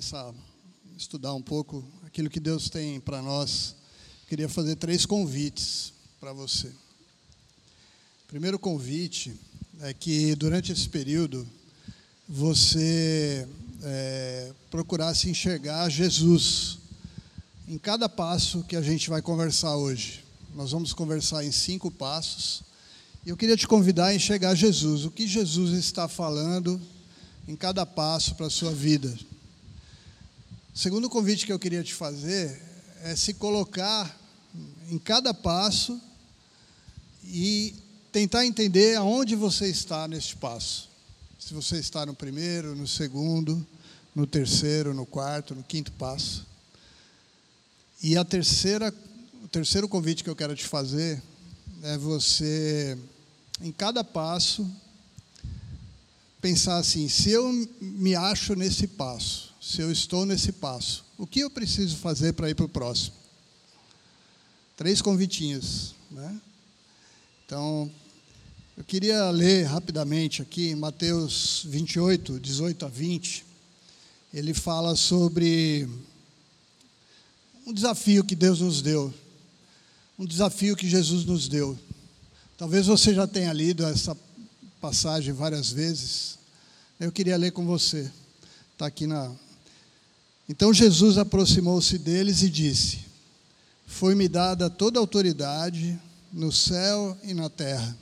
começar a estudar um pouco aquilo que Deus tem para nós, queria fazer três convites para você. Primeiro convite é que durante esse período você é, procurasse enxergar Jesus em cada passo que a gente vai conversar hoje. Nós vamos conversar em cinco passos. E eu queria te convidar a enxergar Jesus, o que Jesus está falando em cada passo para a sua vida. Segundo convite que eu queria te fazer é se colocar em cada passo e tentar entender aonde você está neste passo. Se você está no primeiro, no segundo, no terceiro, no quarto, no quinto passo. E a terceira, o terceiro convite que eu quero te fazer é você, em cada passo, pensar assim: se eu me acho nesse passo, se eu estou nesse passo, o que eu preciso fazer para ir para o próximo? Três convitinhos, né? Então, eu queria ler rapidamente aqui Mateus 28, 18 a 20. Ele fala sobre um desafio que Deus nos deu, um desafio que Jesus nos deu. Talvez você já tenha lido essa passagem várias vezes. Eu queria ler com você. Está aqui na. Então Jesus aproximou-se deles e disse: Foi-me dada toda a autoridade no céu e na terra.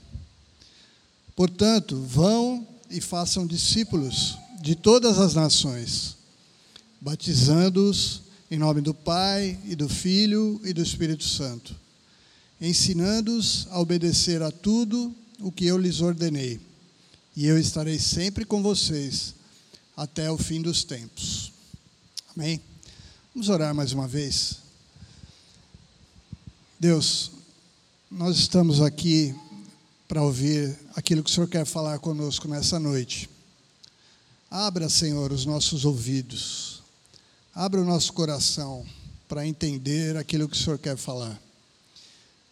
Portanto, vão e façam discípulos de todas as nações, batizando-os em nome do Pai e do Filho e do Espírito Santo, ensinando-os a obedecer a tudo o que eu lhes ordenei e eu estarei sempre com vocês até o fim dos tempos. Amém? Vamos orar mais uma vez. Deus, nós estamos aqui para ouvir aquilo que o Senhor quer falar conosco nessa noite. Abra, Senhor, os nossos ouvidos, abra o nosso coração para entender aquilo que o Senhor quer falar.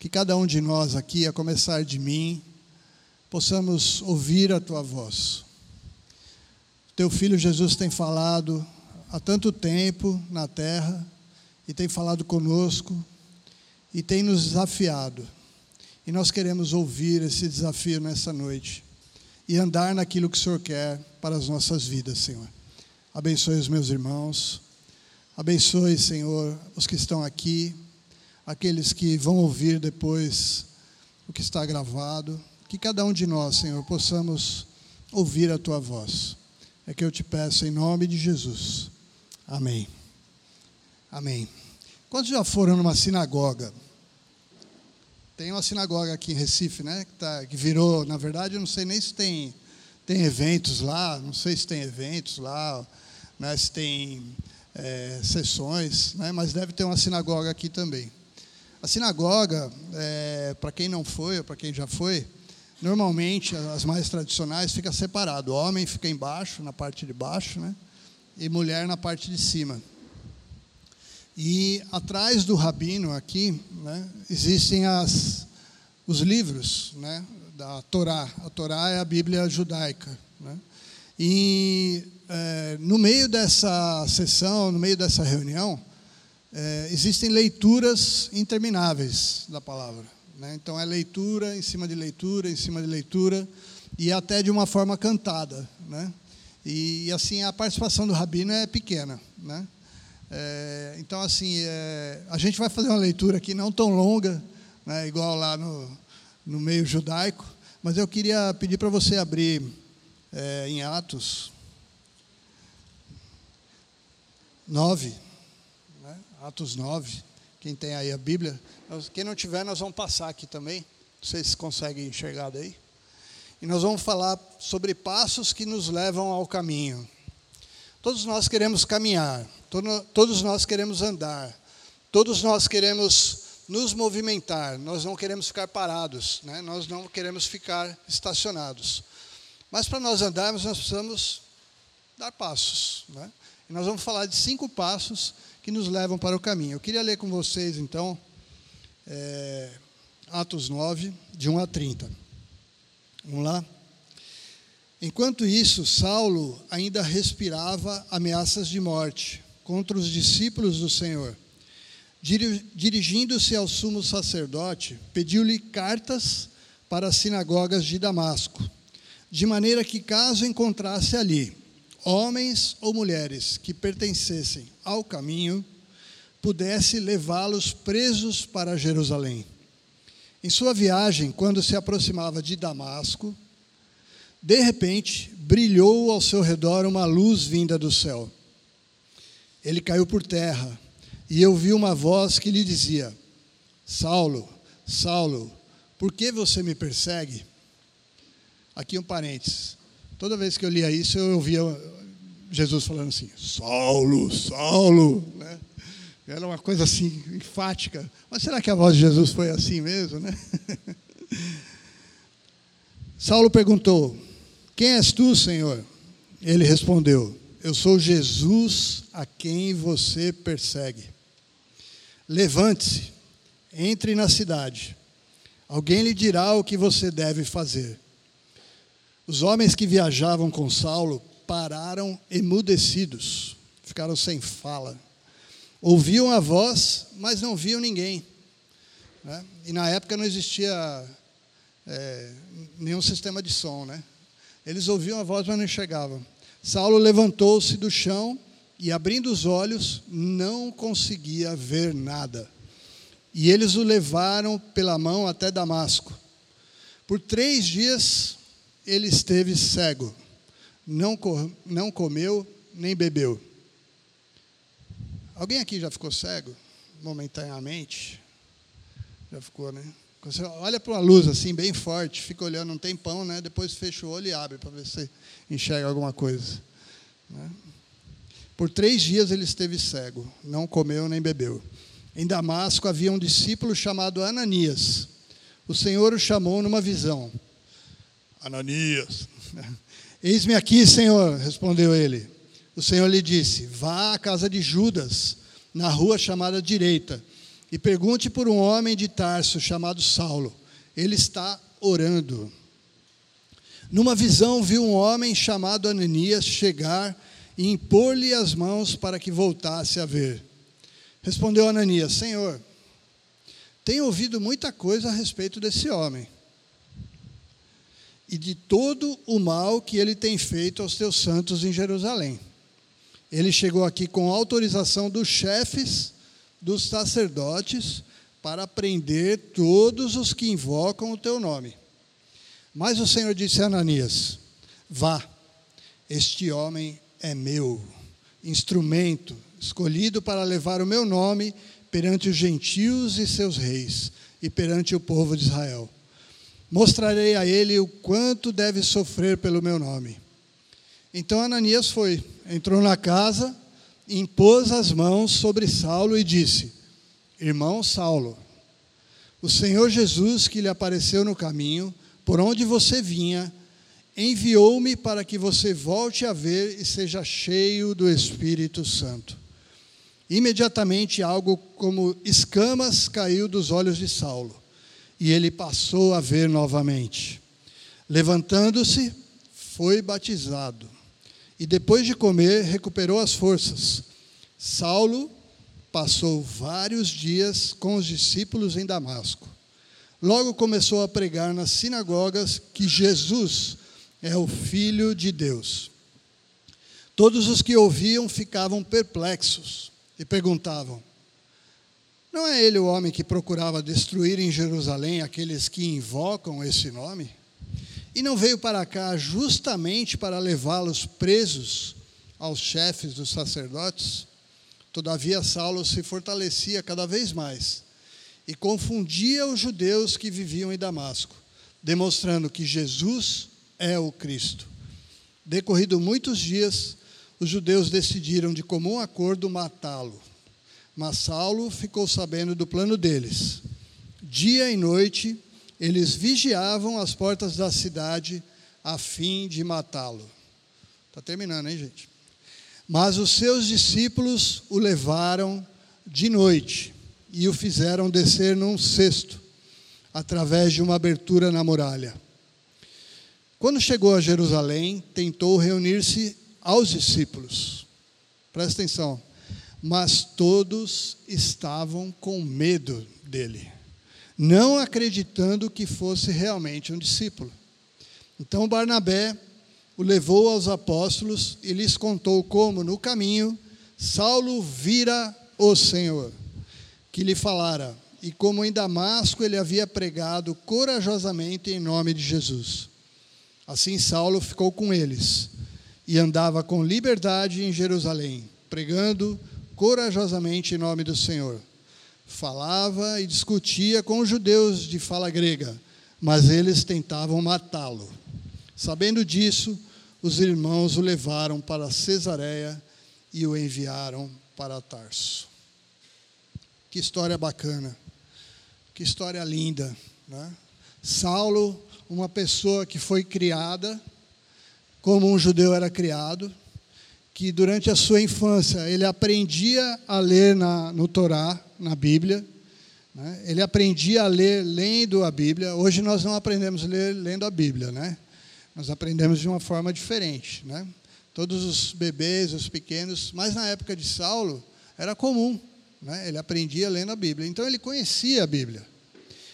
Que cada um de nós aqui, a começar de mim, possamos ouvir a tua voz. Teu filho Jesus tem falado há tanto tempo na terra e tem falado conosco e tem nos desafiado. E nós queremos ouvir esse desafio nessa noite e andar naquilo que o Senhor quer para as nossas vidas, Senhor. Abençoe os meus irmãos. Abençoe, Senhor, os que estão aqui, aqueles que vão ouvir depois o que está gravado. Que cada um de nós, Senhor, possamos ouvir a tua voz. É que eu te peço em nome de Jesus. Amém. Amém. Quantos já foram numa sinagoga? Tem uma sinagoga aqui em Recife, né? Que, tá, que virou, na verdade, eu não sei nem se tem, tem eventos lá, não sei se tem eventos lá, né, se tem é, sessões, né, mas deve ter uma sinagoga aqui também. A sinagoga, é, para quem não foi ou para quem já foi, Normalmente, as mais tradicionais fica separado. O homem fica embaixo, na parte de baixo, né? E mulher na parte de cima. E atrás do rabino aqui, né, existem as, os livros, né, da Torá. A Torá é a Bíblia judaica, né? E é, no meio dessa sessão, no meio dessa reunião, é, existem leituras intermináveis da palavra. Né? Então é leitura em cima de leitura, em cima de leitura, e até de uma forma cantada. Né? E, assim a participação do rabino é pequena. Né? É, então assim é, a gente vai fazer uma leitura aqui não tão longa, né, igual lá no, no meio judaico, mas eu queria pedir para você abrir é, em Atos 9, né? Atos 9. Quem tem aí a Bíblia. Quem não tiver, nós vamos passar aqui também. Se conseguem enxergar daí. E nós vamos falar sobre passos que nos levam ao caminho. Todos nós queremos caminhar, todos nós queremos andar, todos nós queremos nos movimentar, nós não queremos ficar parados, né? nós não queremos ficar estacionados. Mas para nós andarmos, nós precisamos dar passos. Né? E nós vamos falar de cinco passos que nos levam para o caminho. Eu queria ler com vocês, então, é, Atos 9, de 1 a 30. Vamos lá? Enquanto isso, Saulo ainda respirava ameaças de morte contra os discípulos do Senhor. Dirigindo-se ao sumo sacerdote, pediu-lhe cartas para as sinagogas de Damasco, de maneira que, caso encontrasse ali homens ou mulheres que pertencessem ao caminho, pudesse levá-los presos para Jerusalém. Em sua viagem, quando se aproximava de Damasco, de repente brilhou ao seu redor uma luz vinda do céu. Ele caiu por terra e ouviu uma voz que lhe dizia: Saulo, Saulo, por que você me persegue? Aqui um parênteses. Toda vez que eu lia isso, eu ouvia Jesus falando assim: Saulo, Saulo. Né? Era uma coisa assim, enfática. Mas será que a voz de Jesus foi assim mesmo? Né? Saulo perguntou: Quem és tu, Senhor? Ele respondeu: Eu sou Jesus a quem você persegue. Levante-se, entre na cidade. Alguém lhe dirá o que você deve fazer. Os homens que viajavam com Saulo pararam emudecidos, ficaram sem fala. Ouviam a voz, mas não viam ninguém. Né? E na época não existia é, nenhum sistema de som. Né? Eles ouviam a voz, mas não enxergavam. Saulo levantou-se do chão e, abrindo os olhos, não conseguia ver nada. E eles o levaram pela mão até Damasco. Por três dias ele esteve cego, não, não comeu nem bebeu. Alguém aqui já ficou cego? Momentaneamente? Já ficou, né? Você olha para uma luz assim, bem forte, fica olhando um tempão, né? depois fecha o olho e abre para ver se enxerga alguma coisa. Né? Por três dias ele esteve cego, não comeu nem bebeu. Em Damasco havia um discípulo chamado Ananias. O Senhor o chamou numa visão. Ananias. Eis-me aqui, Senhor, respondeu ele. O Senhor lhe disse: Vá à casa de Judas, na rua chamada Direita, e pergunte por um homem de Tarso chamado Saulo. Ele está orando. Numa visão, viu um homem chamado Ananias chegar e impor-lhe as mãos para que voltasse a ver. Respondeu Ananias: Senhor, tenho ouvido muita coisa a respeito desse homem e de todo o mal que ele tem feito aos teus santos em Jerusalém. Ele chegou aqui com autorização dos chefes dos sacerdotes para prender todos os que invocam o teu nome. Mas o Senhor disse a Ananias: Vá, este homem é meu, instrumento escolhido para levar o meu nome perante os gentios e seus reis e perante o povo de Israel. Mostrarei a ele o quanto deve sofrer pelo meu nome. Então Ananias foi, entrou na casa, impôs as mãos sobre Saulo e disse: Irmão Saulo, o Senhor Jesus que lhe apareceu no caminho, por onde você vinha, enviou-me para que você volte a ver e seja cheio do Espírito Santo. Imediatamente algo como escamas caiu dos olhos de Saulo, e ele passou a ver novamente. Levantando-se, foi batizado, e depois de comer, recuperou as forças. Saulo passou vários dias com os discípulos em Damasco. Logo começou a pregar nas sinagogas que Jesus é o Filho de Deus. Todos os que ouviam ficavam perplexos e perguntavam: Não é ele o homem que procurava destruir em Jerusalém aqueles que invocam esse nome? E não veio para cá justamente para levá-los presos aos chefes dos sacerdotes? Todavia, Saulo se fortalecia cada vez mais e confundia os judeus que viviam em Damasco, demonstrando que Jesus é o Cristo. Decorrido muitos dias, os judeus decidiram de comum acordo matá-lo. Mas Saulo ficou sabendo do plano deles. Dia e noite, eles vigiavam as portas da cidade a fim de matá-lo. Está terminando, hein, gente? Mas os seus discípulos o levaram de noite e o fizeram descer num cesto, através de uma abertura na muralha. Quando chegou a Jerusalém, tentou reunir-se aos discípulos. Presta atenção. Mas todos estavam com medo dele, não acreditando que fosse realmente um discípulo. Então Barnabé o levou aos apóstolos e lhes contou como, no caminho, Saulo vira o Senhor, que lhe falara, e como em Damasco ele havia pregado corajosamente em nome de Jesus. Assim Saulo ficou com eles e andava com liberdade em Jerusalém, pregando corajosamente em nome do Senhor. Falava e discutia com os judeus de fala grega, mas eles tentavam matá-lo. Sabendo disso, os irmãos o levaram para Cesareia e o enviaram para Tarso. Que história bacana, que história linda. Né? Saulo, uma pessoa que foi criada como um judeu era criado, que durante a sua infância ele aprendia a ler na, no Torá, na Bíblia, né? ele aprendia a ler lendo a Bíblia. Hoje nós não aprendemos a ler lendo a Bíblia, né? Nós aprendemos de uma forma diferente, né? Todos os bebês, os pequenos, mas na época de Saulo era comum, né? Ele aprendia lendo a Bíblia. Então ele conhecia a Bíblia.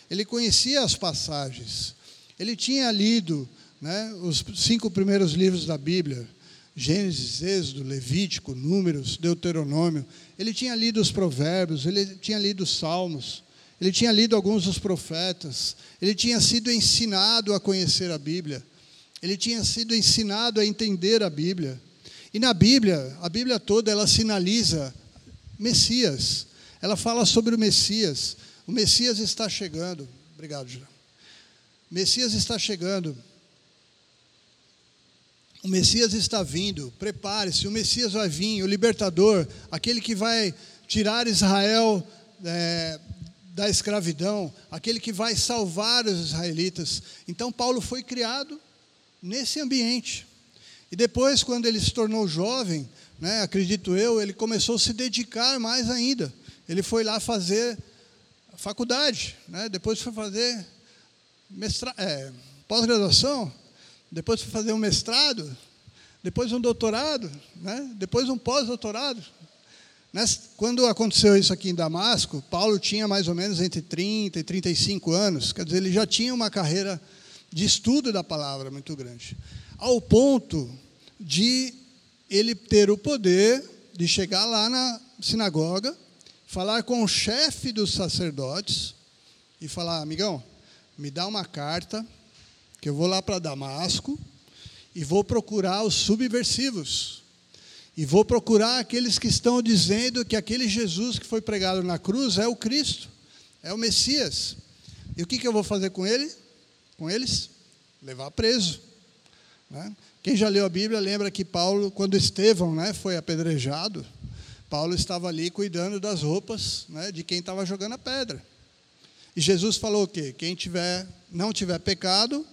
Ele conhecia as passagens. Ele tinha lido, né, os cinco primeiros livros da Bíblia, Gênesis, Êxodo, Levítico, Números, Deuteronômio. Ele tinha lido os Provérbios, ele tinha lido os Salmos, ele tinha lido alguns dos profetas, ele tinha sido ensinado a conhecer a Bíblia. Ele tinha sido ensinado a entender a Bíblia. E na Bíblia, a Bíblia toda, ela sinaliza Messias. Ela fala sobre o Messias. O Messias está chegando. Obrigado, Júlio. Messias está chegando. O Messias está vindo. Prepare-se. O Messias vai vir. O libertador, aquele que vai tirar Israel é, da escravidão, aquele que vai salvar os israelitas. Então, Paulo foi criado nesse ambiente. E depois, quando ele se tornou jovem, né, acredito eu, ele começou a se dedicar mais ainda. Ele foi lá fazer faculdade, né, depois foi fazer é, pós-graduação, depois foi fazer um mestrado, depois um doutorado, né, depois um pós-doutorado. Quando aconteceu isso aqui em Damasco, Paulo tinha mais ou menos entre 30 e 35 anos, quer dizer, ele já tinha uma carreira de estudo da palavra muito grande, ao ponto de ele ter o poder de chegar lá na sinagoga, falar com o chefe dos sacerdotes e falar: amigão, me dá uma carta, que eu vou lá para Damasco e vou procurar os subversivos. E vou procurar aqueles que estão dizendo que aquele Jesus que foi pregado na cruz é o Cristo, é o Messias. E o que, que eu vou fazer com ele? com eles? Levar preso. Né? Quem já leu a Bíblia lembra que Paulo, quando Estevão né, foi apedrejado, Paulo estava ali cuidando das roupas né, de quem estava jogando a pedra. E Jesus falou o quê? Quem tiver, não tiver pecado,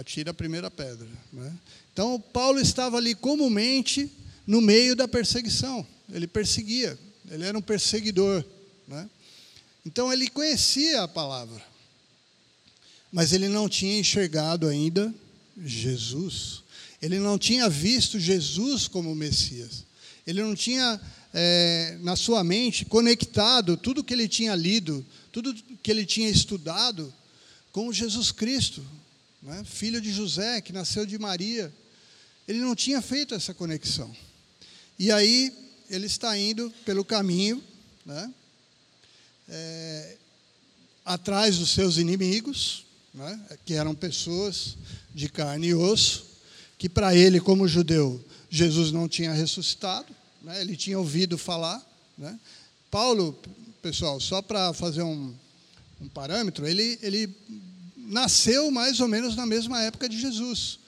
atira a primeira pedra. Né? Então, Paulo estava ali comumente no meio da perseguição. Ele perseguia, ele era um perseguidor. Né? Então, ele conhecia a palavra mas ele não tinha enxergado ainda Jesus. Ele não tinha visto Jesus como Messias. Ele não tinha é, na sua mente conectado tudo que ele tinha lido, tudo que ele tinha estudado com Jesus Cristo, né? filho de José, que nasceu de Maria. Ele não tinha feito essa conexão. E aí ele está indo pelo caminho, né? é, atrás dos seus inimigos, né, que eram pessoas de carne e osso, que para ele, como judeu, Jesus não tinha ressuscitado, né, ele tinha ouvido falar. Né. Paulo, pessoal, só para fazer um, um parâmetro, ele, ele nasceu mais ou menos na mesma época de Jesus.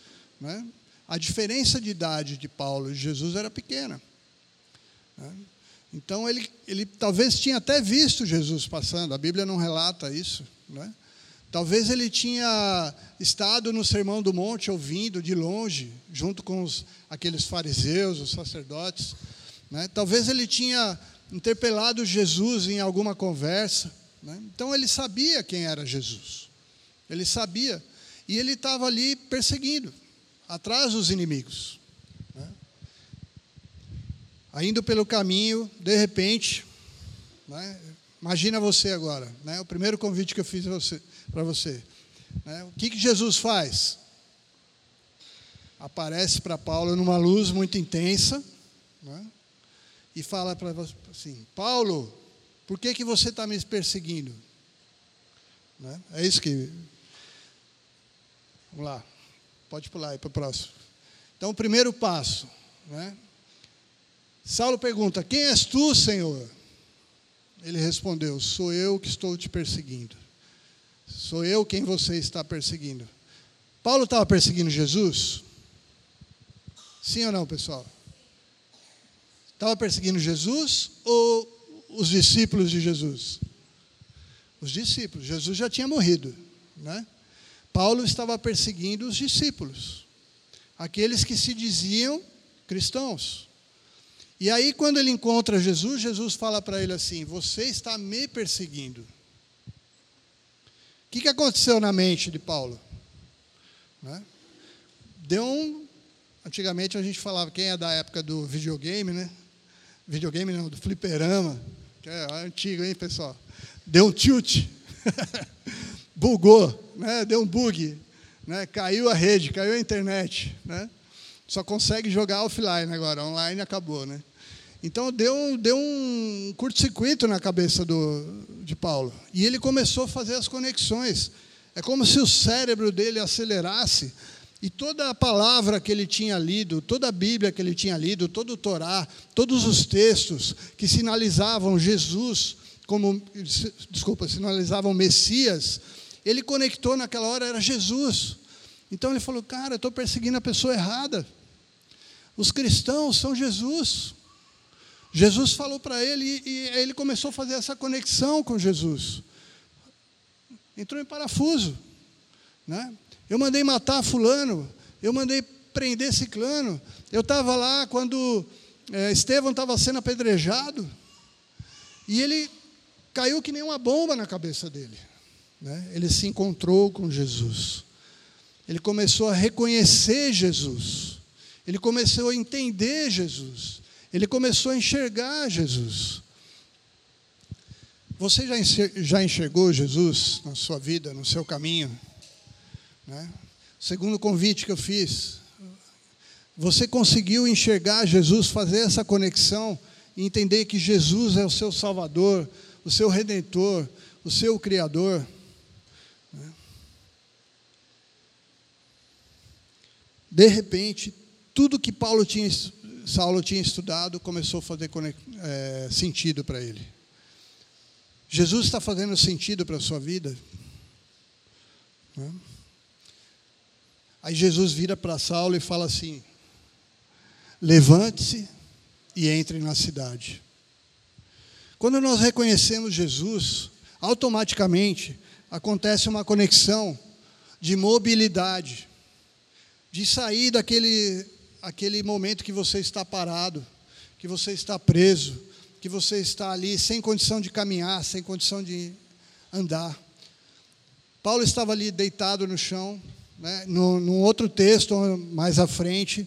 Né? A diferença de idade de Paulo e Jesus era pequena. Né? Então ele, ele talvez tinha até visto Jesus passando, a Bíblia não relata isso. Né? Talvez ele tinha estado no Sermão do Monte ouvindo de longe, junto com os, aqueles fariseus, os sacerdotes. Né? Talvez ele tinha interpelado Jesus em alguma conversa. Né? Então ele sabia quem era Jesus. Ele sabia. e ele estava ali perseguindo, atrás dos inimigos. Né? Indo pelo caminho, de repente, né? imagina você agora, né? o primeiro convite que eu fiz para você. né? O que, que Jesus faz? Aparece para Paulo numa luz muito intensa né? e fala para assim: Paulo, por que, que você está me perseguindo? Né? É isso que. Vamos lá, pode pular aí para o próximo. Então, o primeiro passo. Né? Saulo pergunta: Quem és tu, Senhor? Ele respondeu: Sou eu que estou te perseguindo. Sou eu quem você está perseguindo. Paulo estava perseguindo Jesus? Sim ou não, pessoal? Estava perseguindo Jesus ou os discípulos de Jesus? Os discípulos. Jesus já tinha morrido, né? Paulo estava perseguindo os discípulos, aqueles que se diziam cristãos. E aí, quando ele encontra Jesus, Jesus fala para ele assim: Você está me perseguindo que, que aconteceu na mente de Paulo? Né? Deu um. Antigamente a gente falava, quem é da época do videogame, né? Videogame não, do fliperama, que é antigo, hein, pessoal? Deu um tilt, bugou, né? deu um bug, né? caiu a rede, caiu a internet. Né? Só consegue jogar offline agora, online acabou. Né? Então deu, deu um curto-circuito na cabeça do, de Paulo. E ele começou a fazer as conexões. É como se o cérebro dele acelerasse e toda a palavra que ele tinha lido, toda a Bíblia que ele tinha lido, todo o Torá, todos os textos que sinalizavam Jesus como, desculpa, sinalizavam Messias, ele conectou naquela hora, era Jesus. Então ele falou, cara, eu estou perseguindo a pessoa errada. Os cristãos são Jesus. Jesus falou para ele e, e ele começou a fazer essa conexão com Jesus. Entrou em parafuso. Né? Eu mandei matar fulano, eu mandei prender ciclano. Eu estava lá quando é, Estevão estava sendo apedrejado e ele caiu que nem uma bomba na cabeça dele. Né? Ele se encontrou com Jesus. Ele começou a reconhecer Jesus. Ele começou a entender Jesus. Ele começou a enxergar Jesus. Você já enxergou Jesus na sua vida, no seu caminho? Né? Segundo convite que eu fiz, você conseguiu enxergar Jesus, fazer essa conexão e entender que Jesus é o seu Salvador, o seu Redentor, o seu Criador? De repente, tudo que Paulo tinha Saulo tinha estudado, começou a fazer é, sentido para ele. Jesus está fazendo sentido para a sua vida? Né? Aí Jesus vira para Saulo e fala assim: levante-se e entre na cidade. Quando nós reconhecemos Jesus, automaticamente acontece uma conexão de mobilidade, de sair daquele aquele momento que você está parado, que você está preso, que você está ali sem condição de caminhar, sem condição de andar. Paulo estava ali deitado no chão, né, no, num outro texto mais à frente,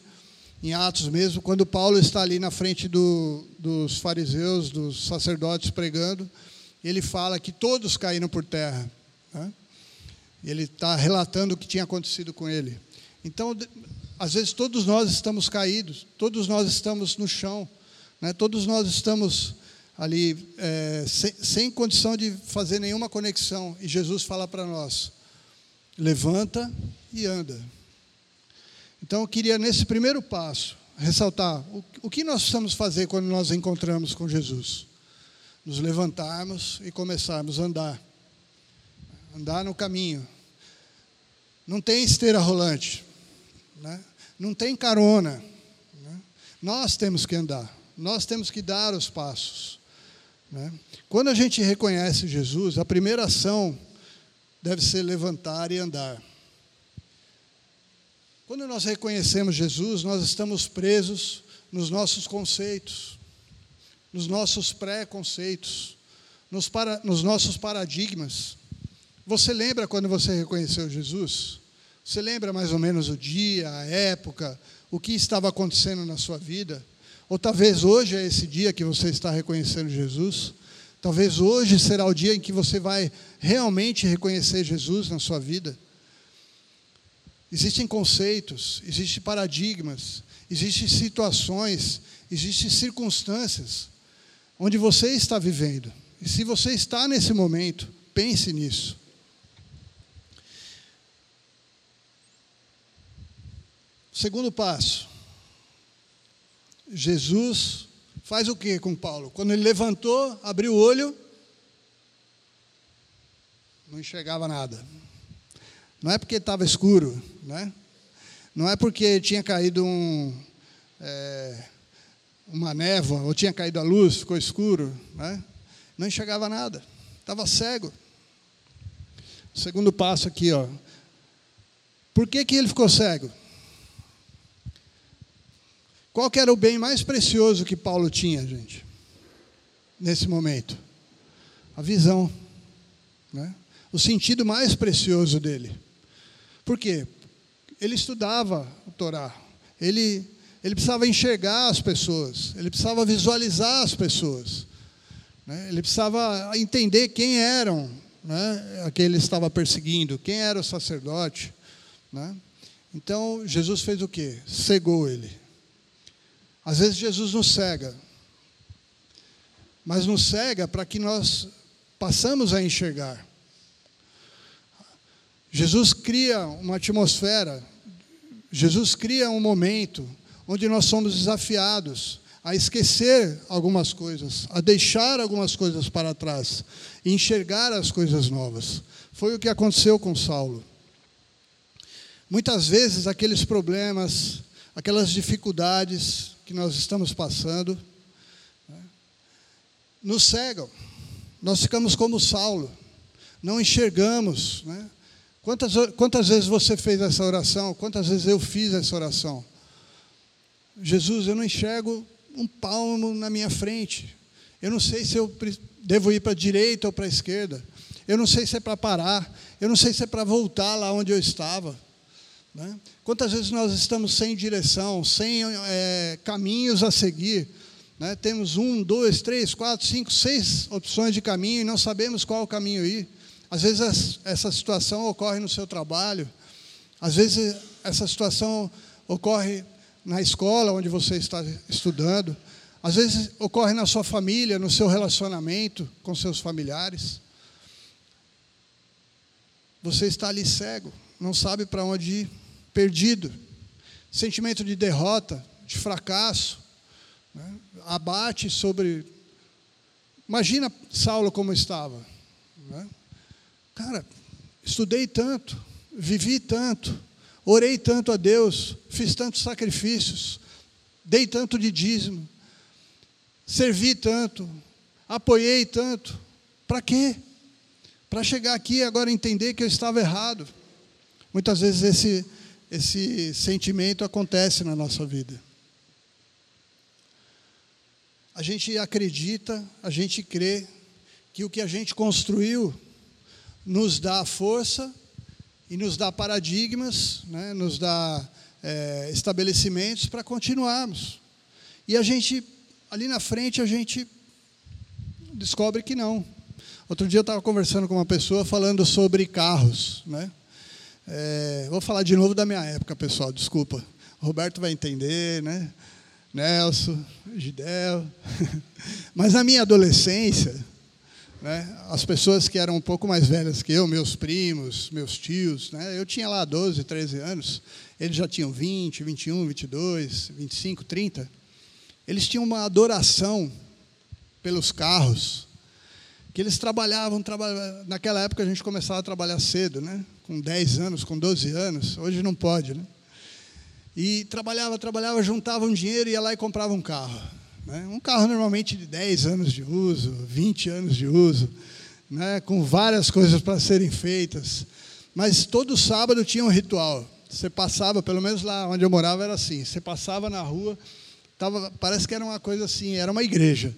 em Atos mesmo, quando Paulo está ali na frente do, dos fariseus, dos sacerdotes pregando, ele fala que todos caíram por terra. Né? Ele está relatando o que tinha acontecido com ele. Então, às vezes todos nós estamos caídos, todos nós estamos no chão, né? todos nós estamos ali é, sem, sem condição de fazer nenhuma conexão. E Jesus fala para nós: levanta e anda. Então eu queria, nesse primeiro passo, ressaltar o, o que nós precisamos fazer quando nós encontramos com Jesus. Nos levantarmos e começarmos a andar. Andar no caminho. Não tem esteira rolante. Né? Não tem carona. Né? Nós temos que andar, nós temos que dar os passos. Né? Quando a gente reconhece Jesus, a primeira ação deve ser levantar e andar. Quando nós reconhecemos Jesus, nós estamos presos nos nossos conceitos, nos nossos pré-conceitos, nos, para, nos nossos paradigmas. Você lembra quando você reconheceu Jesus? Você lembra mais ou menos o dia, a época, o que estava acontecendo na sua vida? Ou talvez hoje é esse dia que você está reconhecendo Jesus? Talvez hoje será o dia em que você vai realmente reconhecer Jesus na sua vida? Existem conceitos, existem paradigmas, existem situações, existem circunstâncias onde você está vivendo. E se você está nesse momento, pense nisso. Segundo passo. Jesus faz o que com Paulo? Quando ele levantou, abriu o olho, não enxergava nada. Não é porque estava escuro, né? não é porque tinha caído um, é, uma névoa, ou tinha caído a luz, ficou escuro, né? não enxergava nada, estava cego. segundo passo aqui, ó. Por que, que ele ficou cego? Qual era o bem mais precioso que Paulo tinha, gente? Nesse momento? A visão. Né? O sentido mais precioso dele. Por quê? Ele estudava o Torá. Ele, ele precisava enxergar as pessoas. Ele precisava visualizar as pessoas. Né? Ele precisava entender quem eram né, a ele estava perseguindo, quem era o sacerdote. Né? Então, Jesus fez o quê? Cegou ele. Às vezes Jesus nos cega, mas nos cega para que nós passamos a enxergar. Jesus cria uma atmosfera, Jesus cria um momento onde nós somos desafiados a esquecer algumas coisas, a deixar algumas coisas para trás enxergar as coisas novas. Foi o que aconteceu com Saulo. Muitas vezes aqueles problemas, aquelas dificuldades, que nós estamos passando né, nos cegam. Nós ficamos como Saulo, não enxergamos. Né? Quantas, quantas vezes você fez essa oração? Quantas vezes eu fiz essa oração? Jesus, eu não enxergo um palmo na minha frente. Eu não sei se eu devo ir para a direita ou para a esquerda. Eu não sei se é para parar. Eu não sei se é para voltar lá onde eu estava. Né? Quantas vezes nós estamos sem direção, sem é, caminhos a seguir? Né? Temos um, dois, três, quatro, cinco, seis opções de caminho e não sabemos qual o caminho ir. Às vezes essa situação ocorre no seu trabalho, às vezes essa situação ocorre na escola onde você está estudando, às vezes ocorre na sua família, no seu relacionamento com seus familiares. Você está ali cego, não sabe para onde ir perdido, sentimento de derrota, de fracasso, né? abate sobre. Imagina Saulo como estava. Né? Cara, estudei tanto, vivi tanto, orei tanto a Deus, fiz tantos sacrifícios, dei tanto de dízimo, servi tanto, apoiei tanto. Para quê? Para chegar aqui e agora entender que eu estava errado. Muitas vezes esse esse sentimento acontece na nossa vida. A gente acredita, a gente crê que o que a gente construiu nos dá força e nos dá paradigmas, né, nos dá é, estabelecimentos para continuarmos. E a gente, ali na frente, a gente descobre que não. Outro dia eu estava conversando com uma pessoa falando sobre carros, né? É, vou falar de novo da minha época, pessoal, desculpa. O Roberto vai entender, né? Nelson, Gidel. Mas na minha adolescência, né, as pessoas que eram um pouco mais velhas que eu, meus primos, meus tios, né, eu tinha lá 12, 13 anos, eles já tinham 20, 21, 22, 25, 30. Eles tinham uma adoração pelos carros, que eles trabalhavam, trabalhavam, naquela época a gente começava a trabalhar cedo, né? com 10 anos, com 12 anos, hoje não pode, né? E trabalhava, trabalhava, juntava um dinheiro ia lá e comprava um carro. Né? Um carro normalmente de 10 anos de uso, 20 anos de uso, né? com várias coisas para serem feitas. Mas todo sábado tinha um ritual. Você passava, pelo menos lá onde eu morava era assim, você passava na rua, tava, parece que era uma coisa assim, era uma igreja.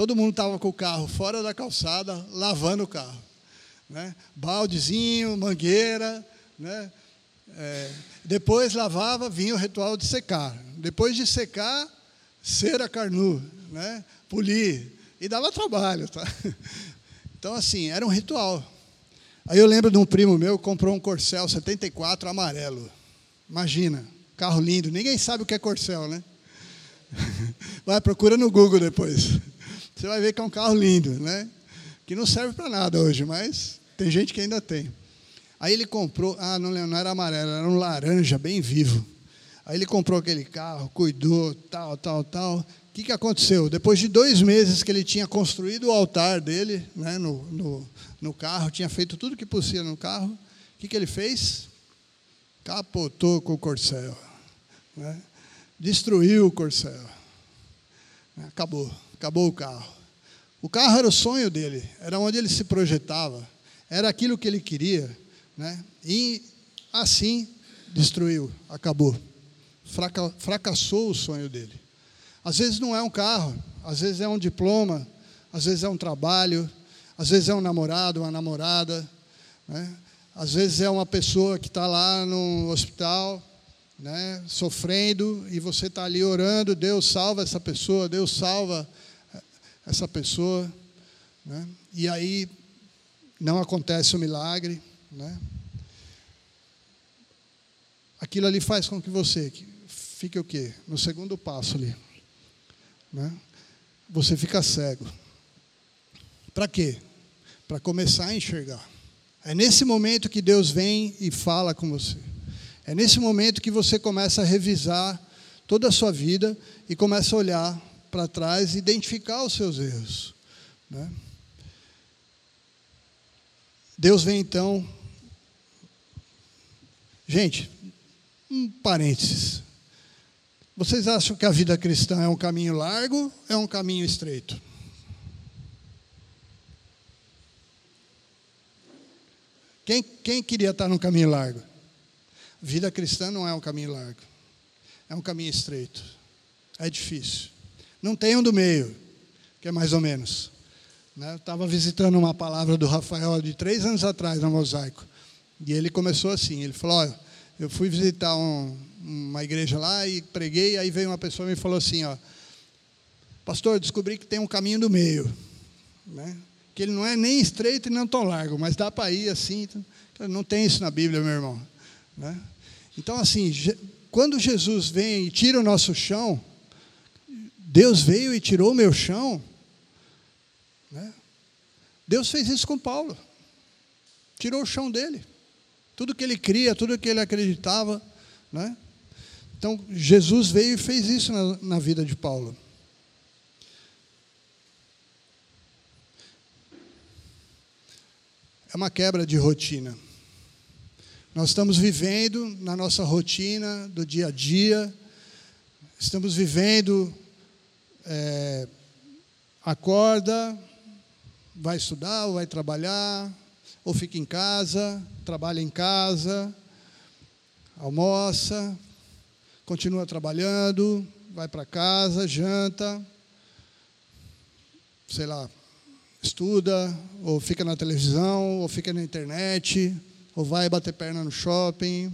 Todo mundo estava com o carro fora da calçada, lavando o carro. Né? Baldezinho, mangueira, né? É, depois lavava, vinha o ritual de secar. Depois de secar, cera carnu, né? polir. E dava trabalho. Tá? Então, assim, era um ritual. Aí eu lembro de um primo meu que comprou um Corcel 74 amarelo. Imagina, carro lindo. Ninguém sabe o que é Corcel, né? Vai, procura no Google depois. Você vai ver que é um carro lindo, né? Que não serve para nada hoje, mas tem gente que ainda tem. Aí ele comprou, ah, não, não era amarelo, era um laranja bem vivo. Aí ele comprou aquele carro, cuidou, tal, tal, tal. O que, que aconteceu? Depois de dois meses que ele tinha construído o altar dele, né, no, no, no carro, tinha feito tudo que possível no carro, o que, que ele fez? Capotou com o corcel. Né? Destruiu o corcel. Acabou, acabou o carro. O carro era o sonho dele, era onde ele se projetava, era aquilo que ele queria. Né? E assim destruiu, acabou. Fraca, fracassou o sonho dele. Às vezes não é um carro, às vezes é um diploma, às vezes é um trabalho, às vezes é um namorado, uma namorada, né? às vezes é uma pessoa que está lá no hospital, né, sofrendo, e você está ali orando, Deus salva essa pessoa, Deus salva essa pessoa, né? e aí não acontece o milagre, né? Aquilo ali faz com que você fique o quê? No segundo passo ali. Né? Você fica cego. Para quê? Para começar a enxergar. É nesse momento que Deus vem e fala com você. É nesse momento que você começa a revisar toda a sua vida e começa a olhar para trás e identificar os seus erros. Né? Deus vem então Gente, um parênteses. Vocês acham que a vida cristã é um caminho largo ou é um caminho estreito? Quem, quem queria estar no caminho largo? Vida cristã não é um caminho largo, é um caminho estreito. É difícil. Não tem um do meio, que é mais ou menos. Né? Eu estava visitando uma palavra do Rafael de três anos atrás no Mosaico. E ele começou assim, ele falou, olha, eu fui visitar um, uma igreja lá e preguei, aí veio uma pessoa e me falou assim, ó, pastor, descobri que tem um caminho do meio, né? que ele não é nem estreito e não tão largo, mas dá para ir assim, então, não tem isso na Bíblia, meu irmão. Né? Então, assim, quando Jesus vem e tira o nosso chão, Deus veio e tirou o meu chão, né? Deus fez isso com Paulo, tirou o chão dele tudo que ele cria, tudo que ele acreditava. Né? Então, Jesus veio e fez isso na, na vida de Paulo. É uma quebra de rotina. Nós estamos vivendo na nossa rotina do dia a dia, estamos vivendo, é, acorda, vai estudar ou vai trabalhar, ou fica em casa, trabalha em casa, almoça, continua trabalhando, vai para casa, janta, sei lá, estuda, ou fica na televisão, ou fica na internet, ou vai bater perna no shopping,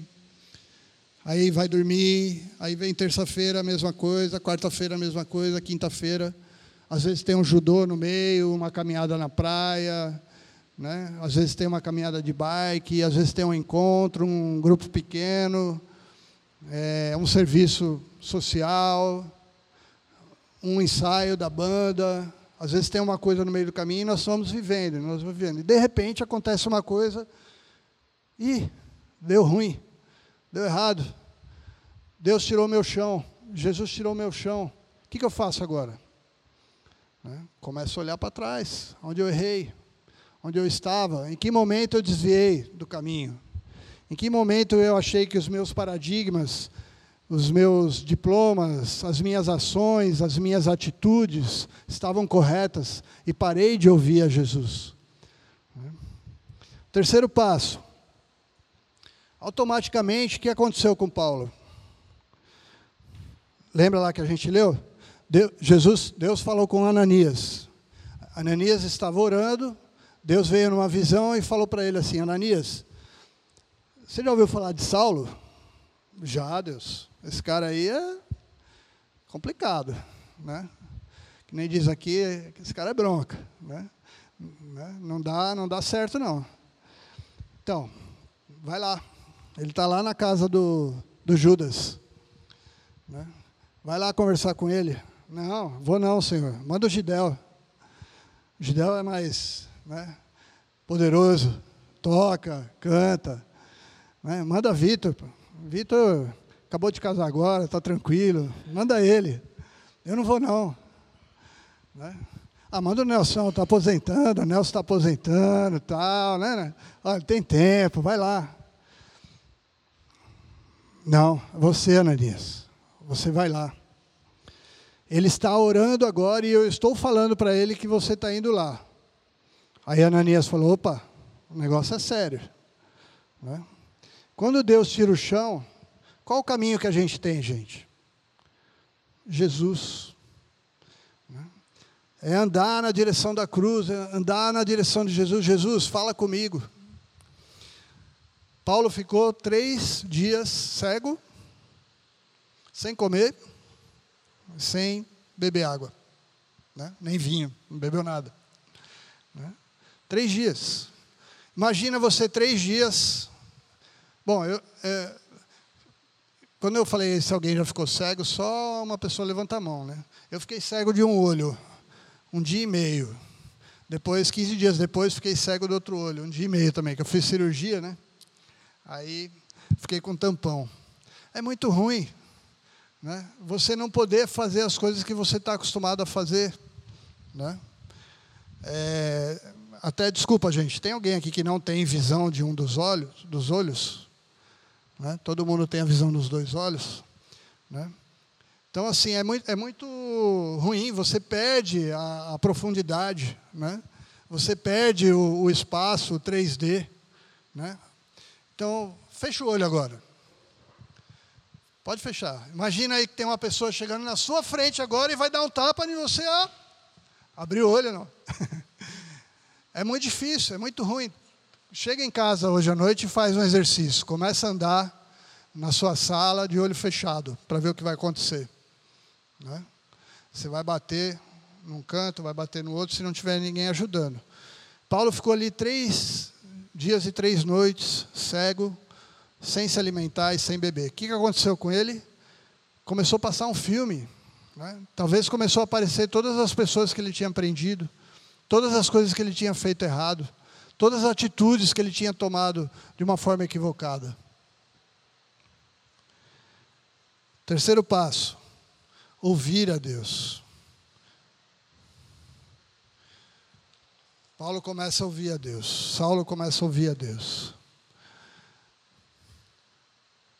aí vai dormir, aí vem terça-feira a mesma coisa, quarta-feira a mesma coisa, quinta-feira, às vezes tem um judô no meio, uma caminhada na praia, né? Às vezes tem uma caminhada de bike, às vezes tem um encontro, um grupo pequeno, é, um serviço social, um ensaio da banda. Às vezes tem uma coisa no meio do caminho e nós vamos vivendo, nós vivendo. E de repente acontece uma coisa e deu ruim, deu errado. Deus tirou meu chão, Jesus tirou meu chão. O que, que eu faço agora? Né? Começo a olhar para trás, onde eu errei, onde eu estava, em que momento eu desviei do caminho, em que momento eu achei que os meus paradigmas, os meus diplomas, as minhas ações, as minhas atitudes estavam corretas e parei de ouvir a Jesus. Terceiro passo. Automaticamente, o que aconteceu com Paulo? Lembra lá que a gente leu? Deus, Jesus, Deus falou com Ananias. Ananias estava orando, Deus veio numa visão e falou para ele assim: Ananias, Você já ouviu falar de Saulo? Já, Deus. Esse cara aí é complicado, né? Que nem diz aqui, esse cara é bronca, né? né? Não dá, não dá certo não. Então, vai lá. Ele está lá na casa do, do Judas. Né? Vai lá conversar com ele. Não, vou não, senhor. Manda o Gidel. O Gidel é mais né, poderoso. Toca, canta. Né? Manda Vitor. Vitor acabou de casar agora, está tranquilo. Manda ele. Eu não vou não. Né? Ah, manda o Nelson, está aposentando, o Nelson está aposentando tal, né? Olha, tem tempo, vai lá. Não, você, Ananias. Você vai lá. Ele está orando agora e eu estou falando para ele que você está indo lá. Aí Ananias falou: opa, o negócio é sério. Né? Quando Deus tira o chão, qual o caminho que a gente tem, gente? Jesus. Né? É andar na direção da cruz, é andar na direção de Jesus. Jesus, fala comigo. Paulo ficou três dias cego, sem comer, sem beber água, né? nem vinho, não bebeu nada. Né? Três dias. Imagina você três dias Bom, eu, é, quando eu falei se alguém já ficou cego, só uma pessoa levanta a mão, né? Eu fiquei cego de um olho, um dia e meio. Depois, 15 dias depois, fiquei cego do outro olho, um dia e meio também, que eu fiz cirurgia, né? Aí fiquei com tampão. É muito ruim, né? Você não poder fazer as coisas que você está acostumado a fazer, né? É, até desculpa, gente. Tem alguém aqui que não tem visão de um dos olhos, dos olhos? Né? Todo mundo tem a visão dos dois olhos. Né? Então, assim, é muito, é muito ruim, você perde a, a profundidade, né? você perde o, o espaço o 3D. Né? Então, fecha o olho agora. Pode fechar. Imagina aí que tem uma pessoa chegando na sua frente agora e vai dar um tapa em você. Ah, abrir o olho, não. é muito difícil, é muito ruim. Chega em casa hoje à noite e faz um exercício. Começa a andar na sua sala de olho fechado para ver o que vai acontecer. Né? Você vai bater num canto, vai bater no outro se não tiver ninguém ajudando. Paulo ficou ali três dias e três noites, cego, sem se alimentar e sem beber. O que aconteceu com ele? Começou a passar um filme. Né? Talvez começou a aparecer todas as pessoas que ele tinha prendido, todas as coisas que ele tinha feito errado todas as atitudes que ele tinha tomado de uma forma equivocada. Terceiro passo: ouvir a Deus. Paulo começa a ouvir a Deus, Saulo começa a ouvir a Deus.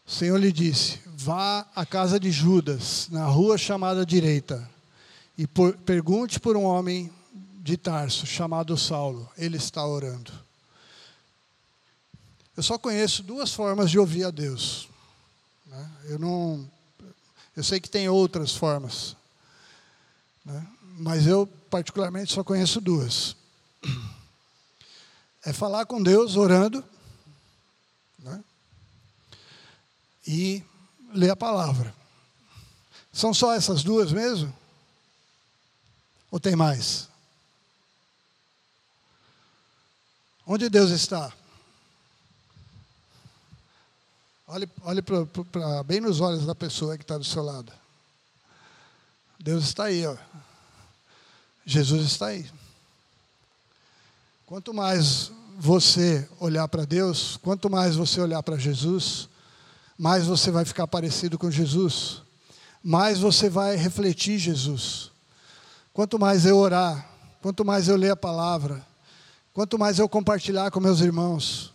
O Senhor lhe disse: Vá à casa de Judas, na rua chamada direita, e por, pergunte por um homem de Tarso, chamado Saulo, ele está orando. Eu só conheço duas formas de ouvir a Deus. Né? Eu não, eu sei que tem outras formas, né? mas eu particularmente só conheço duas. É falar com Deus orando né? e ler a palavra. São só essas duas mesmo? Ou tem mais? Onde Deus está? Olhe, olhe pra, pra, bem nos olhos da pessoa que está do seu lado. Deus está aí, ó. Jesus está aí. Quanto mais você olhar para Deus, quanto mais você olhar para Jesus, mais você vai ficar parecido com Jesus, mais você vai refletir Jesus. Quanto mais eu orar, quanto mais eu ler a palavra, Quanto mais eu compartilhar com meus irmãos,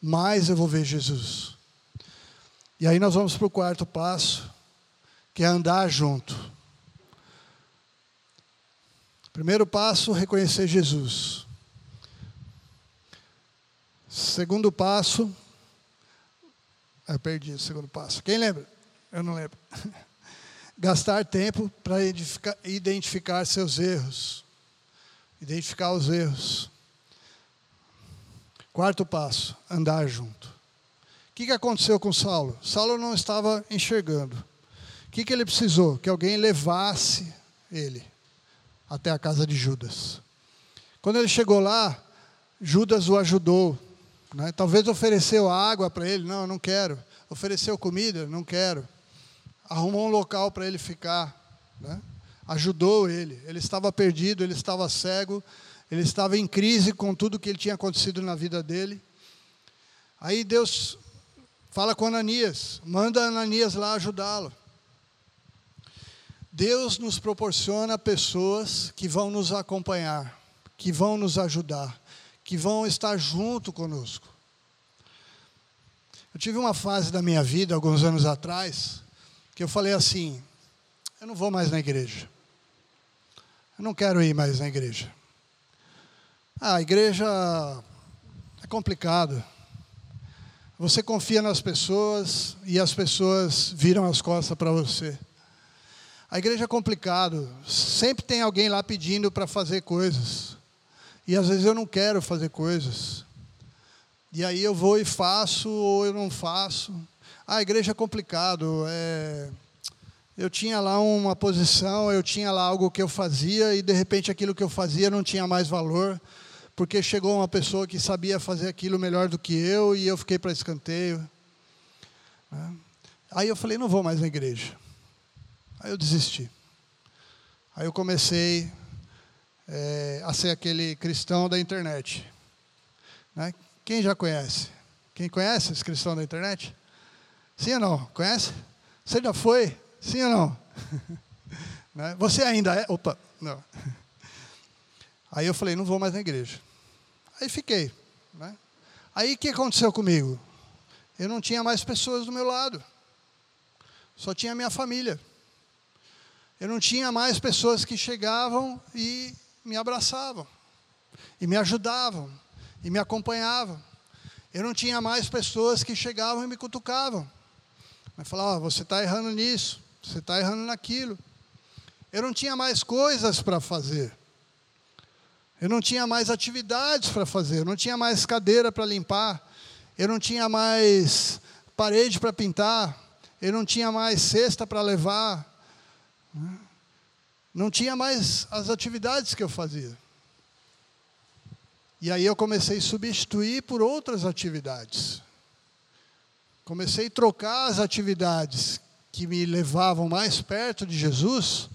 mais eu vou ver Jesus. E aí nós vamos para o quarto passo, que é andar junto. Primeiro passo, reconhecer Jesus. Segundo passo, eu perdi o segundo passo. Quem lembra? Eu não lembro. Gastar tempo para identificar seus erros. Identificar os erros. Quarto passo, andar junto. que, que aconteceu com Saulo? Saulo não estava enxergando. O que, que ele precisou? Que alguém levasse ele até a casa de Judas. Quando ele chegou lá, Judas o ajudou. Né? Talvez ofereceu água para ele, não, não quero. Ofereceu comida, não quero. Arrumou um local para ele ficar. Né? Ajudou ele. Ele estava perdido, ele estava cego, ele estava em crise com tudo que tinha acontecido na vida dele. Aí Deus fala com Ananias, manda Ananias lá ajudá-lo. Deus nos proporciona pessoas que vão nos acompanhar, que vão nos ajudar, que vão estar junto conosco. Eu tive uma fase da minha vida, alguns anos atrás, que eu falei assim: eu não vou mais na igreja. Eu não quero ir mais na igreja. Ah, a igreja é complicado. Você confia nas pessoas e as pessoas viram as costas para você. A igreja é complicado. Sempre tem alguém lá pedindo para fazer coisas. E às vezes eu não quero fazer coisas. E aí eu vou e faço ou eu não faço. Ah, a igreja é complicado. É... Eu tinha lá uma posição, eu tinha lá algo que eu fazia e de repente aquilo que eu fazia não tinha mais valor, porque chegou uma pessoa que sabia fazer aquilo melhor do que eu e eu fiquei para escanteio. Aí eu falei, não vou mais na igreja. Aí eu desisti. Aí eu comecei é, a ser aquele cristão da internet. Né? Quem já conhece? Quem conhece esse cristão da internet? Sim ou não? Conhece? Você já foi? Sim ou não? né? Você ainda é? Opa, não. Aí eu falei, não vou mais na igreja. Aí fiquei. Né? Aí o que aconteceu comigo? Eu não tinha mais pessoas do meu lado. Só tinha minha família. Eu não tinha mais pessoas que chegavam e me abraçavam, e me ajudavam, e me acompanhavam. Eu não tinha mais pessoas que chegavam e me cutucavam. Mas falavam, oh, você está errando nisso, você está errando naquilo. Eu não tinha mais coisas para fazer. Eu não tinha mais atividades para fazer, eu não tinha mais cadeira para limpar, eu não tinha mais parede para pintar, eu não tinha mais cesta para levar, não tinha mais as atividades que eu fazia. E aí eu comecei a substituir por outras atividades. Comecei a trocar as atividades que me levavam mais perto de Jesus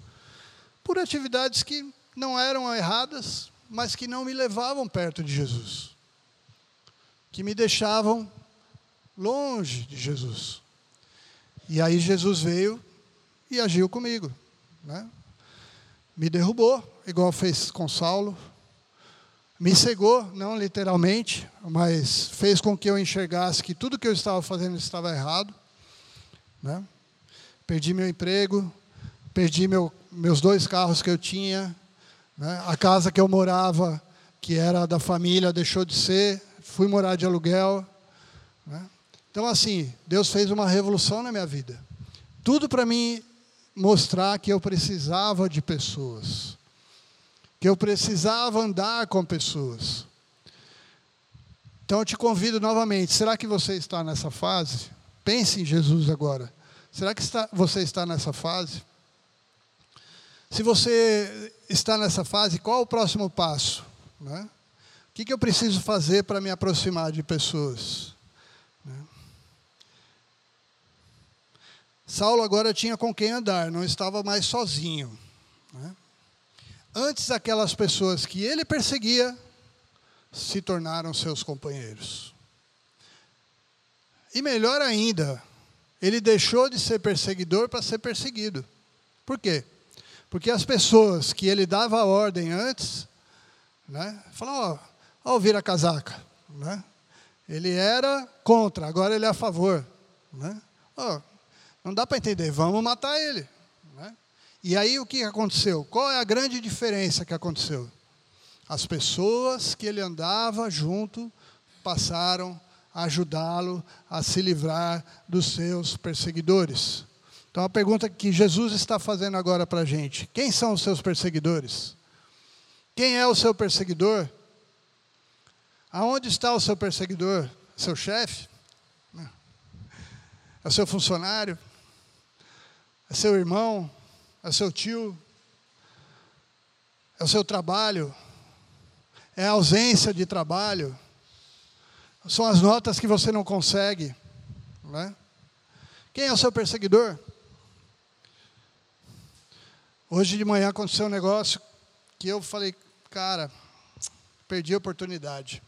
por atividades que não eram erradas, mas que não me levavam perto de Jesus. Que me deixavam longe de Jesus. E aí Jesus veio e agiu comigo né? Me derrubou, igual fez com Saulo. Me cegou, não literalmente, mas fez com que eu enxergasse que tudo que eu estava fazendo estava errado. Né? Perdi meu emprego, perdi meu, meus dois carros que eu tinha, né? a casa que eu morava, que era da família, deixou de ser, fui morar de aluguel. Né? Então, assim, Deus fez uma revolução na minha vida. Tudo para mim mostrar que eu precisava de pessoas, que eu precisava andar com pessoas. Então eu te convido novamente, será que você está nessa fase? Pense em Jesus agora. Será que está, você está nessa fase? Se você está nessa fase, qual o próximo passo? Né? O que, que eu preciso fazer para me aproximar de pessoas? Né? Saulo agora tinha com quem andar, não estava mais sozinho. Né? Antes, aquelas pessoas que ele perseguia se tornaram seus companheiros. E melhor ainda, ele deixou de ser perseguidor para ser perseguido. Por quê? Porque as pessoas que ele dava ordem antes, né, falavam, ó, ó, vira casaca. Né? Ele era contra, agora ele é a favor. Né? Ó, não dá para entender, vamos matar ele. Né? E aí o que aconteceu? Qual é a grande diferença que aconteceu? As pessoas que ele andava junto passaram a ajudá-lo a se livrar dos seus perseguidores. Então a pergunta que Jesus está fazendo agora para a gente: quem são os seus perseguidores? Quem é o seu perseguidor? Aonde está o seu perseguidor? Seu chefe? É seu funcionário? É seu irmão? É seu tio? É o seu trabalho? É a ausência de trabalho? São as notas que você não consegue? Né? Quem é o seu perseguidor? Hoje de manhã aconteceu um negócio que eu falei, cara, perdi a oportunidade.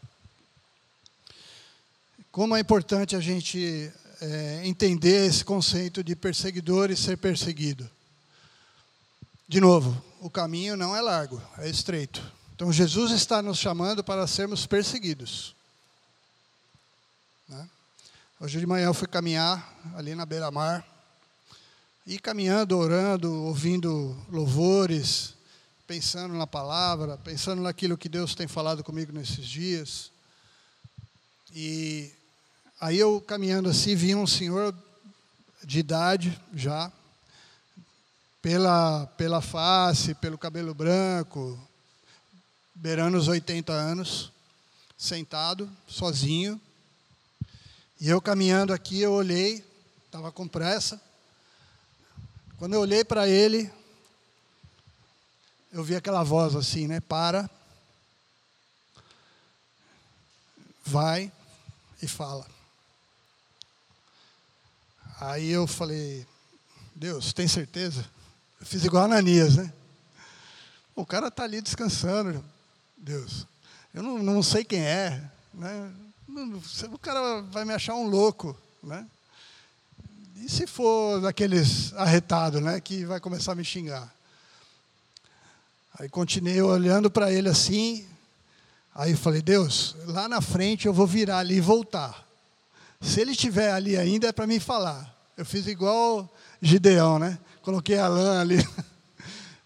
Como é importante a gente é, entender esse conceito de perseguidor e ser perseguido. De novo, o caminho não é largo, é estreito. Então Jesus está nos chamando para sermos perseguidos. Né? Hoje de manhã eu fui caminhar ali na beira-mar. E caminhando, orando, ouvindo louvores, pensando na palavra, pensando naquilo que Deus tem falado comigo nesses dias. E aí eu caminhando assim, vi um senhor de idade já, pela, pela face, pelo cabelo branco, beirando os 80 anos, sentado, sozinho. E eu caminhando aqui, eu olhei, estava com pressa. Quando eu olhei para ele, eu vi aquela voz assim, né? Para, vai e fala. Aí eu falei, Deus, tem certeza? Eu fiz igual a Ananias, né? O cara está ali descansando, Deus. Eu não, não sei quem é, né? o cara vai me achar um louco, né? E se for daqueles arretados, né, que vai começar a me xingar? Aí continuei olhando para ele assim, aí falei, Deus, lá na frente eu vou virar ali e voltar. Se ele estiver ali ainda é para me falar. Eu fiz igual Gideão, né? Coloquei a lã ali.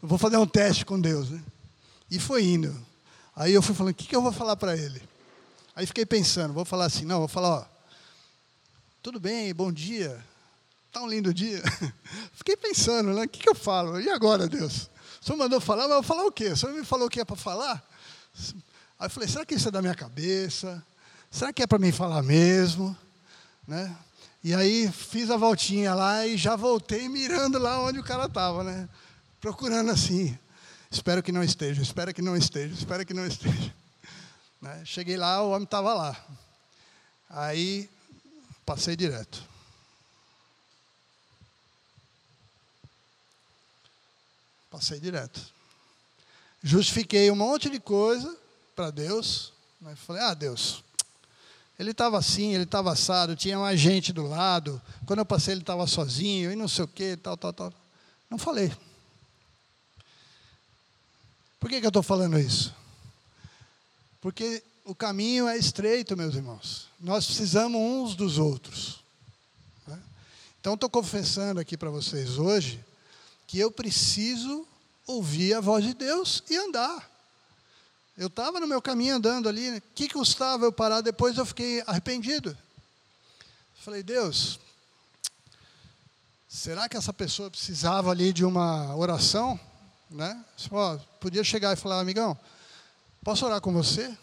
Eu vou fazer um teste com Deus, né? E foi indo. Aí eu fui falando, o que, que eu vou falar para ele? Aí fiquei pensando, vou falar assim, não, vou falar, ó, tudo bem, bom dia, tá um lindo dia. Fiquei pensando, né, o que, que eu falo? E agora, Deus? O senhor mandou falar, mas eu vou falar o quê? O senhor me falou o que é para falar? Aí eu falei, será que isso é da minha cabeça? Será que é para mim falar mesmo? Né? E aí fiz a voltinha lá e já voltei mirando lá onde o cara estava, né? Procurando assim. Espero que não esteja, espero que não esteja, espero que não esteja. Né? Cheguei lá, o homem estava lá. Aí passei direto. Passei direto. Justifiquei um monte de coisa para Deus. Né? Falei, ah, Deus, ele estava assim, ele estava assado, tinha mais gente do lado. Quando eu passei, ele estava sozinho e não sei o quê, tal, tal, tal. Não falei. Por que, que eu estou falando isso? Porque o caminho é estreito, meus irmãos. Nós precisamos uns dos outros. Né? Então, estou confessando aqui para vocês hoje que eu preciso ouvir a voz de Deus e andar. Eu estava no meu caminho andando ali, o né? que custava eu parar? Depois eu fiquei arrependido. Falei, Deus, será que essa pessoa precisava ali de uma oração? Né? podia chegar e falar, amigão, Posso orar com você?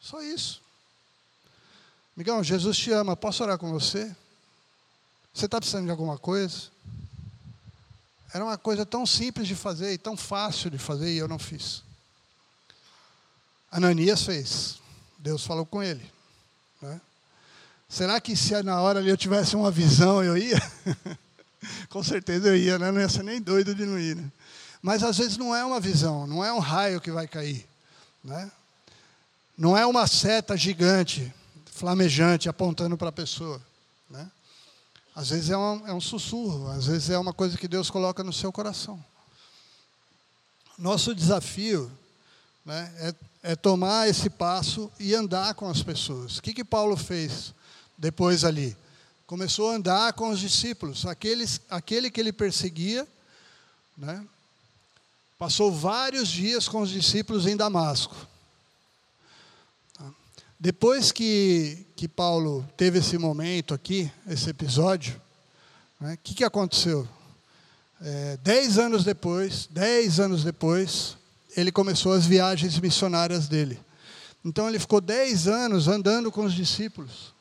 Só isso. Miguel, Jesus te ama. Posso orar com você? Você está precisando de alguma coisa? Era uma coisa tão simples de fazer e tão fácil de fazer e eu não fiz. Ananias fez. Deus falou com ele. Né? Será que se na hora eu tivesse uma visão, eu ia? com certeza eu ia, né? não ia ser nem doido de não ir. Né? Mas às vezes não é uma visão, não é um raio que vai cair. Né? Não é uma seta gigante, flamejante, apontando para a pessoa. Né? Às vezes é um, é um sussurro, às vezes é uma coisa que Deus coloca no seu coração. Nosso desafio né, é, é, tomar esse passo e andar com as pessoas. O que, que Paulo fez depois ali? Começou a andar com os discípulos, aqueles, aquele que ele perseguia, né, Passou vários dias com os discípulos em Damasco. Depois que, que Paulo teve esse momento aqui, esse episódio, o né, que, que aconteceu? É, dez anos depois, dez anos depois, ele começou as viagens missionárias dele. Então ele ficou dez anos andando com os discípulos.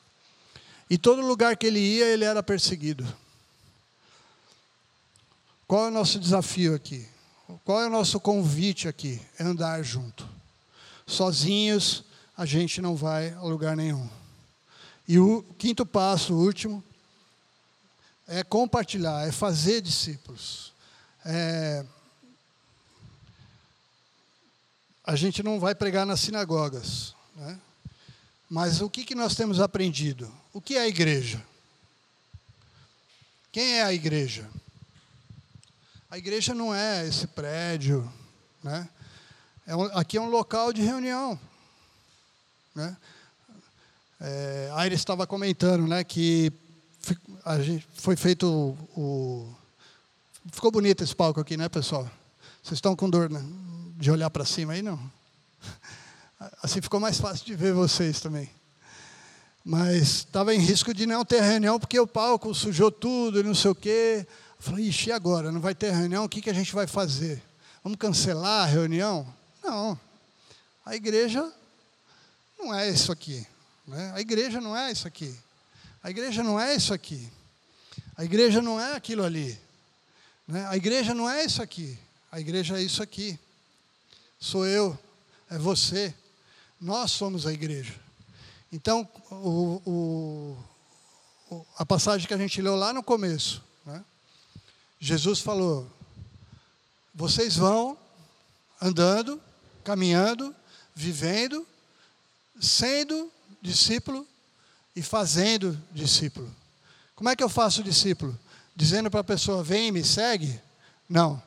E todo lugar que ele ia, ele era perseguido. Qual é o nosso desafio aqui? Qual é o nosso convite aqui? É andar junto. Sozinhos, a gente não vai a lugar nenhum. E o quinto passo, o último, é compartilhar, é fazer discípulos. É... A gente não vai pregar nas sinagogas, né? mas o que, que nós temos aprendido? O que é a igreja? Quem é a igreja? A igreja não é esse prédio, né? É um, aqui é um local de reunião, né? É, a Iris estava comentando, né, que a gente, foi feito o, o, Ficou bonito esse palco aqui, né, pessoal? Vocês estão com dor né, de olhar para cima aí, não? Assim ficou mais fácil de ver vocês também. Mas estava em risco de não ter reunião, porque o palco sujou tudo e não sei o quê. Eu falei, ixi, e agora? Não vai ter reunião? O que, que a gente vai fazer? Vamos cancelar a reunião? Não. A igreja não é isso aqui. Né? A igreja não é isso aqui. A igreja não é isso aqui. A igreja não é aquilo ali. Né? A igreja não é isso aqui. A igreja é isso aqui. Sou eu, é você. Nós somos a igreja. Então, o, o, a passagem que a gente leu lá no começo, né? Jesus falou: vocês vão andando, caminhando, vivendo, sendo discípulo e fazendo discípulo. Como é que eu faço discípulo? Dizendo para a pessoa, vem e me segue? Não.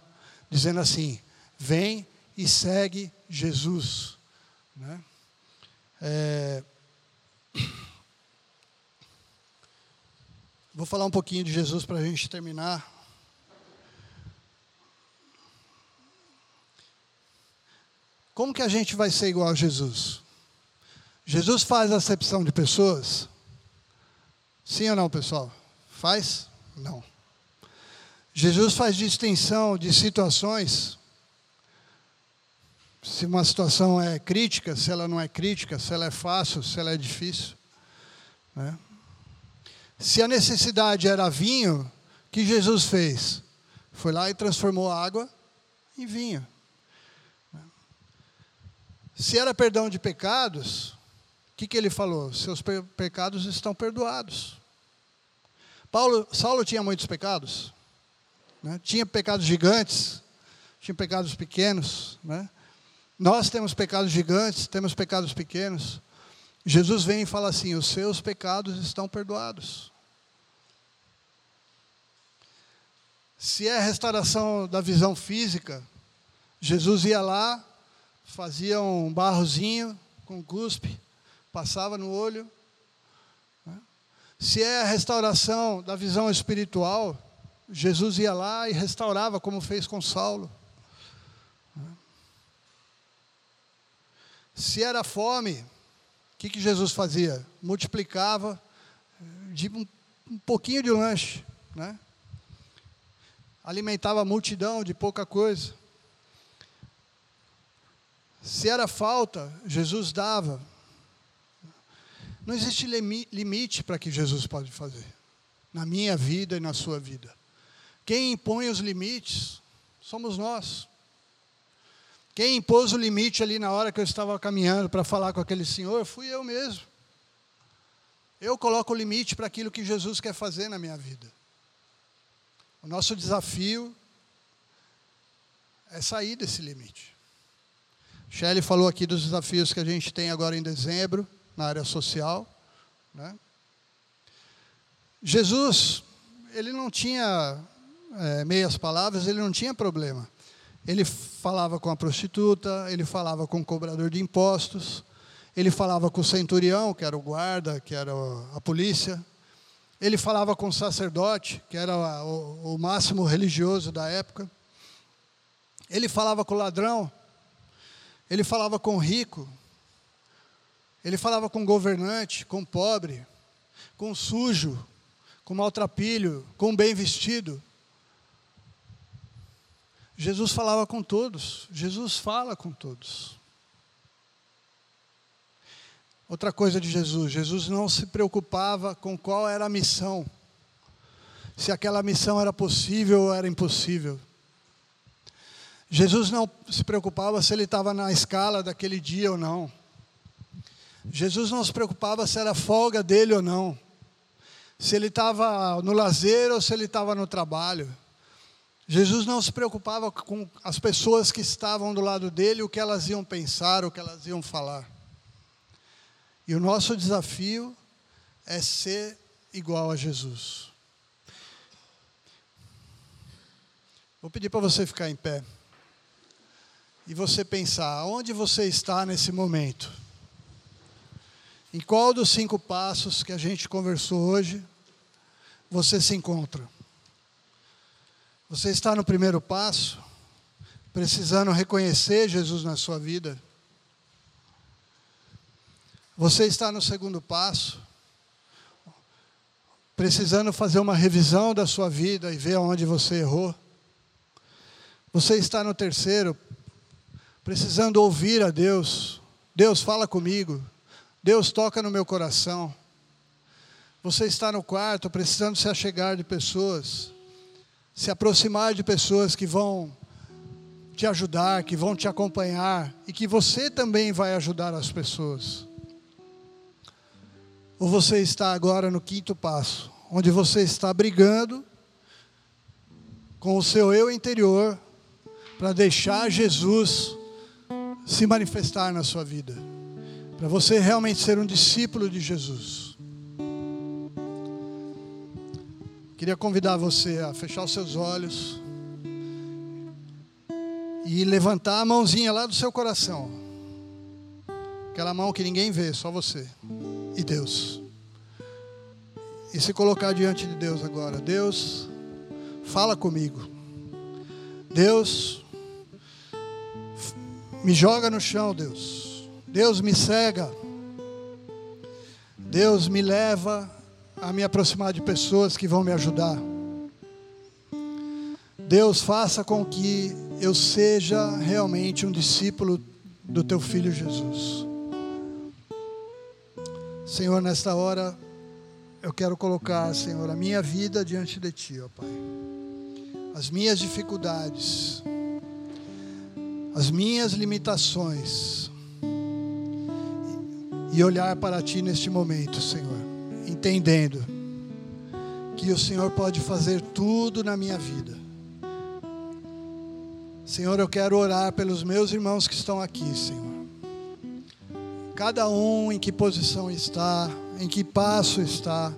Dizendo assim, vem e segue Jesus. Né? É... Vou falar um pouquinho de Jesus para a gente terminar. Como que a gente vai ser igual a Jesus? Jesus faz acepção de pessoas? Sim ou não, pessoal? Faz? Não. Jesus faz distinção de situações. Se uma situação é crítica, se ela não é crítica, se ela é fácil, se ela é difícil. Né? Se a necessidade era vinho, o que Jesus fez? Foi lá e transformou a água em vinho. Se era perdão de pecados, o que, que ele falou? Seus pecados estão perdoados. Paulo, Saulo tinha muitos pecados, né? tinha pecados gigantes, tinha pecados pequenos. Né? Nós temos pecados gigantes, temos pecados pequenos. Jesus vem e fala assim: os seus pecados estão perdoados. Se é restauração da visão física, Jesus ia lá, fazia um barrozinho com cuspe, passava no olho. Né? Se é a restauração da visão espiritual, Jesus ia lá e restaurava, como fez com Saulo. Se era fome, o que, que Jesus fazia? Multiplicava de um, um pouquinho de lanche, né? alimentava a multidão de pouca coisa. Se era falta, Jesus dava. Não existe limite para que Jesus pode fazer, na minha vida e na sua vida. Quem impõe os limites somos nós. Quem impôs o limite ali na hora que eu estava caminhando para falar com aquele senhor fui eu mesmo. Eu coloco o limite para aquilo que Jesus quer fazer na minha vida. O nosso desafio é sair desse limite. Shelley falou aqui dos desafios que a gente tem agora em dezembro, na área social. Né? Jesus, ele não tinha é, meias palavras, ele não tinha problema. Ele falava com a prostituta, ele falava com o cobrador de impostos, ele falava com o centurião, que era o guarda, que era a polícia, ele falava com o sacerdote, que era o, o máximo religioso da época, ele falava com o ladrão, ele falava com o rico, ele falava com o governante, com o pobre, com o sujo, com o maltrapilho, com o bem vestido. Jesus falava com todos, Jesus fala com todos. Outra coisa de Jesus: Jesus não se preocupava com qual era a missão, se aquela missão era possível ou era impossível. Jesus não se preocupava se ele estava na escala daquele dia ou não. Jesus não se preocupava se era folga dele ou não. Se ele estava no lazer ou se ele estava no trabalho. Jesus não se preocupava com as pessoas que estavam do lado dele, o que elas iam pensar, o que elas iam falar. E o nosso desafio é ser igual a Jesus. Vou pedir para você ficar em pé. E você pensar, onde você está nesse momento? Em qual dos cinco passos que a gente conversou hoje você se encontra? Você está no primeiro passo, precisando reconhecer Jesus na sua vida? Você está no segundo passo, precisando fazer uma revisão da sua vida e ver onde você errou. Você está no terceiro, precisando ouvir a Deus. Deus fala comigo. Deus toca no meu coração. Você está no quarto, precisando se achegar de pessoas, se aproximar de pessoas que vão te ajudar, que vão te acompanhar e que você também vai ajudar as pessoas. Ou você está agora no quinto passo, onde você está brigando com o seu eu interior para deixar Jesus se manifestar na sua vida, para você realmente ser um discípulo de Jesus. Queria convidar você a fechar os seus olhos e levantar a mãozinha lá do seu coração. Aquela mão que ninguém vê, só você e Deus. E se colocar diante de Deus agora. Deus, fala comigo. Deus, me joga no chão, Deus. Deus me cega. Deus me leva a me aproximar de pessoas que vão me ajudar. Deus, faça com que eu seja realmente um discípulo do teu filho Jesus. Senhor, nesta hora, eu quero colocar, Senhor, a minha vida diante de Ti, ó Pai. As minhas dificuldades, as minhas limitações, e olhar para Ti neste momento, Senhor, entendendo que o Senhor pode fazer tudo na minha vida. Senhor, eu quero orar pelos meus irmãos que estão aqui, Senhor cada um em que posição está, em que passo está,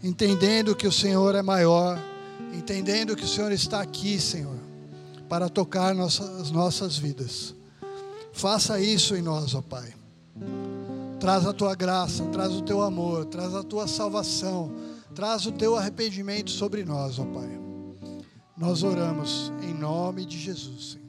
entendendo que o Senhor é maior, entendendo que o Senhor está aqui, Senhor, para tocar nossas, nossas vidas. Faça isso em nós, ó Pai. Traz a tua graça, traz o teu amor, traz a tua salvação, traz o teu arrependimento sobre nós, ó Pai. Nós oramos em nome de Jesus, Senhor.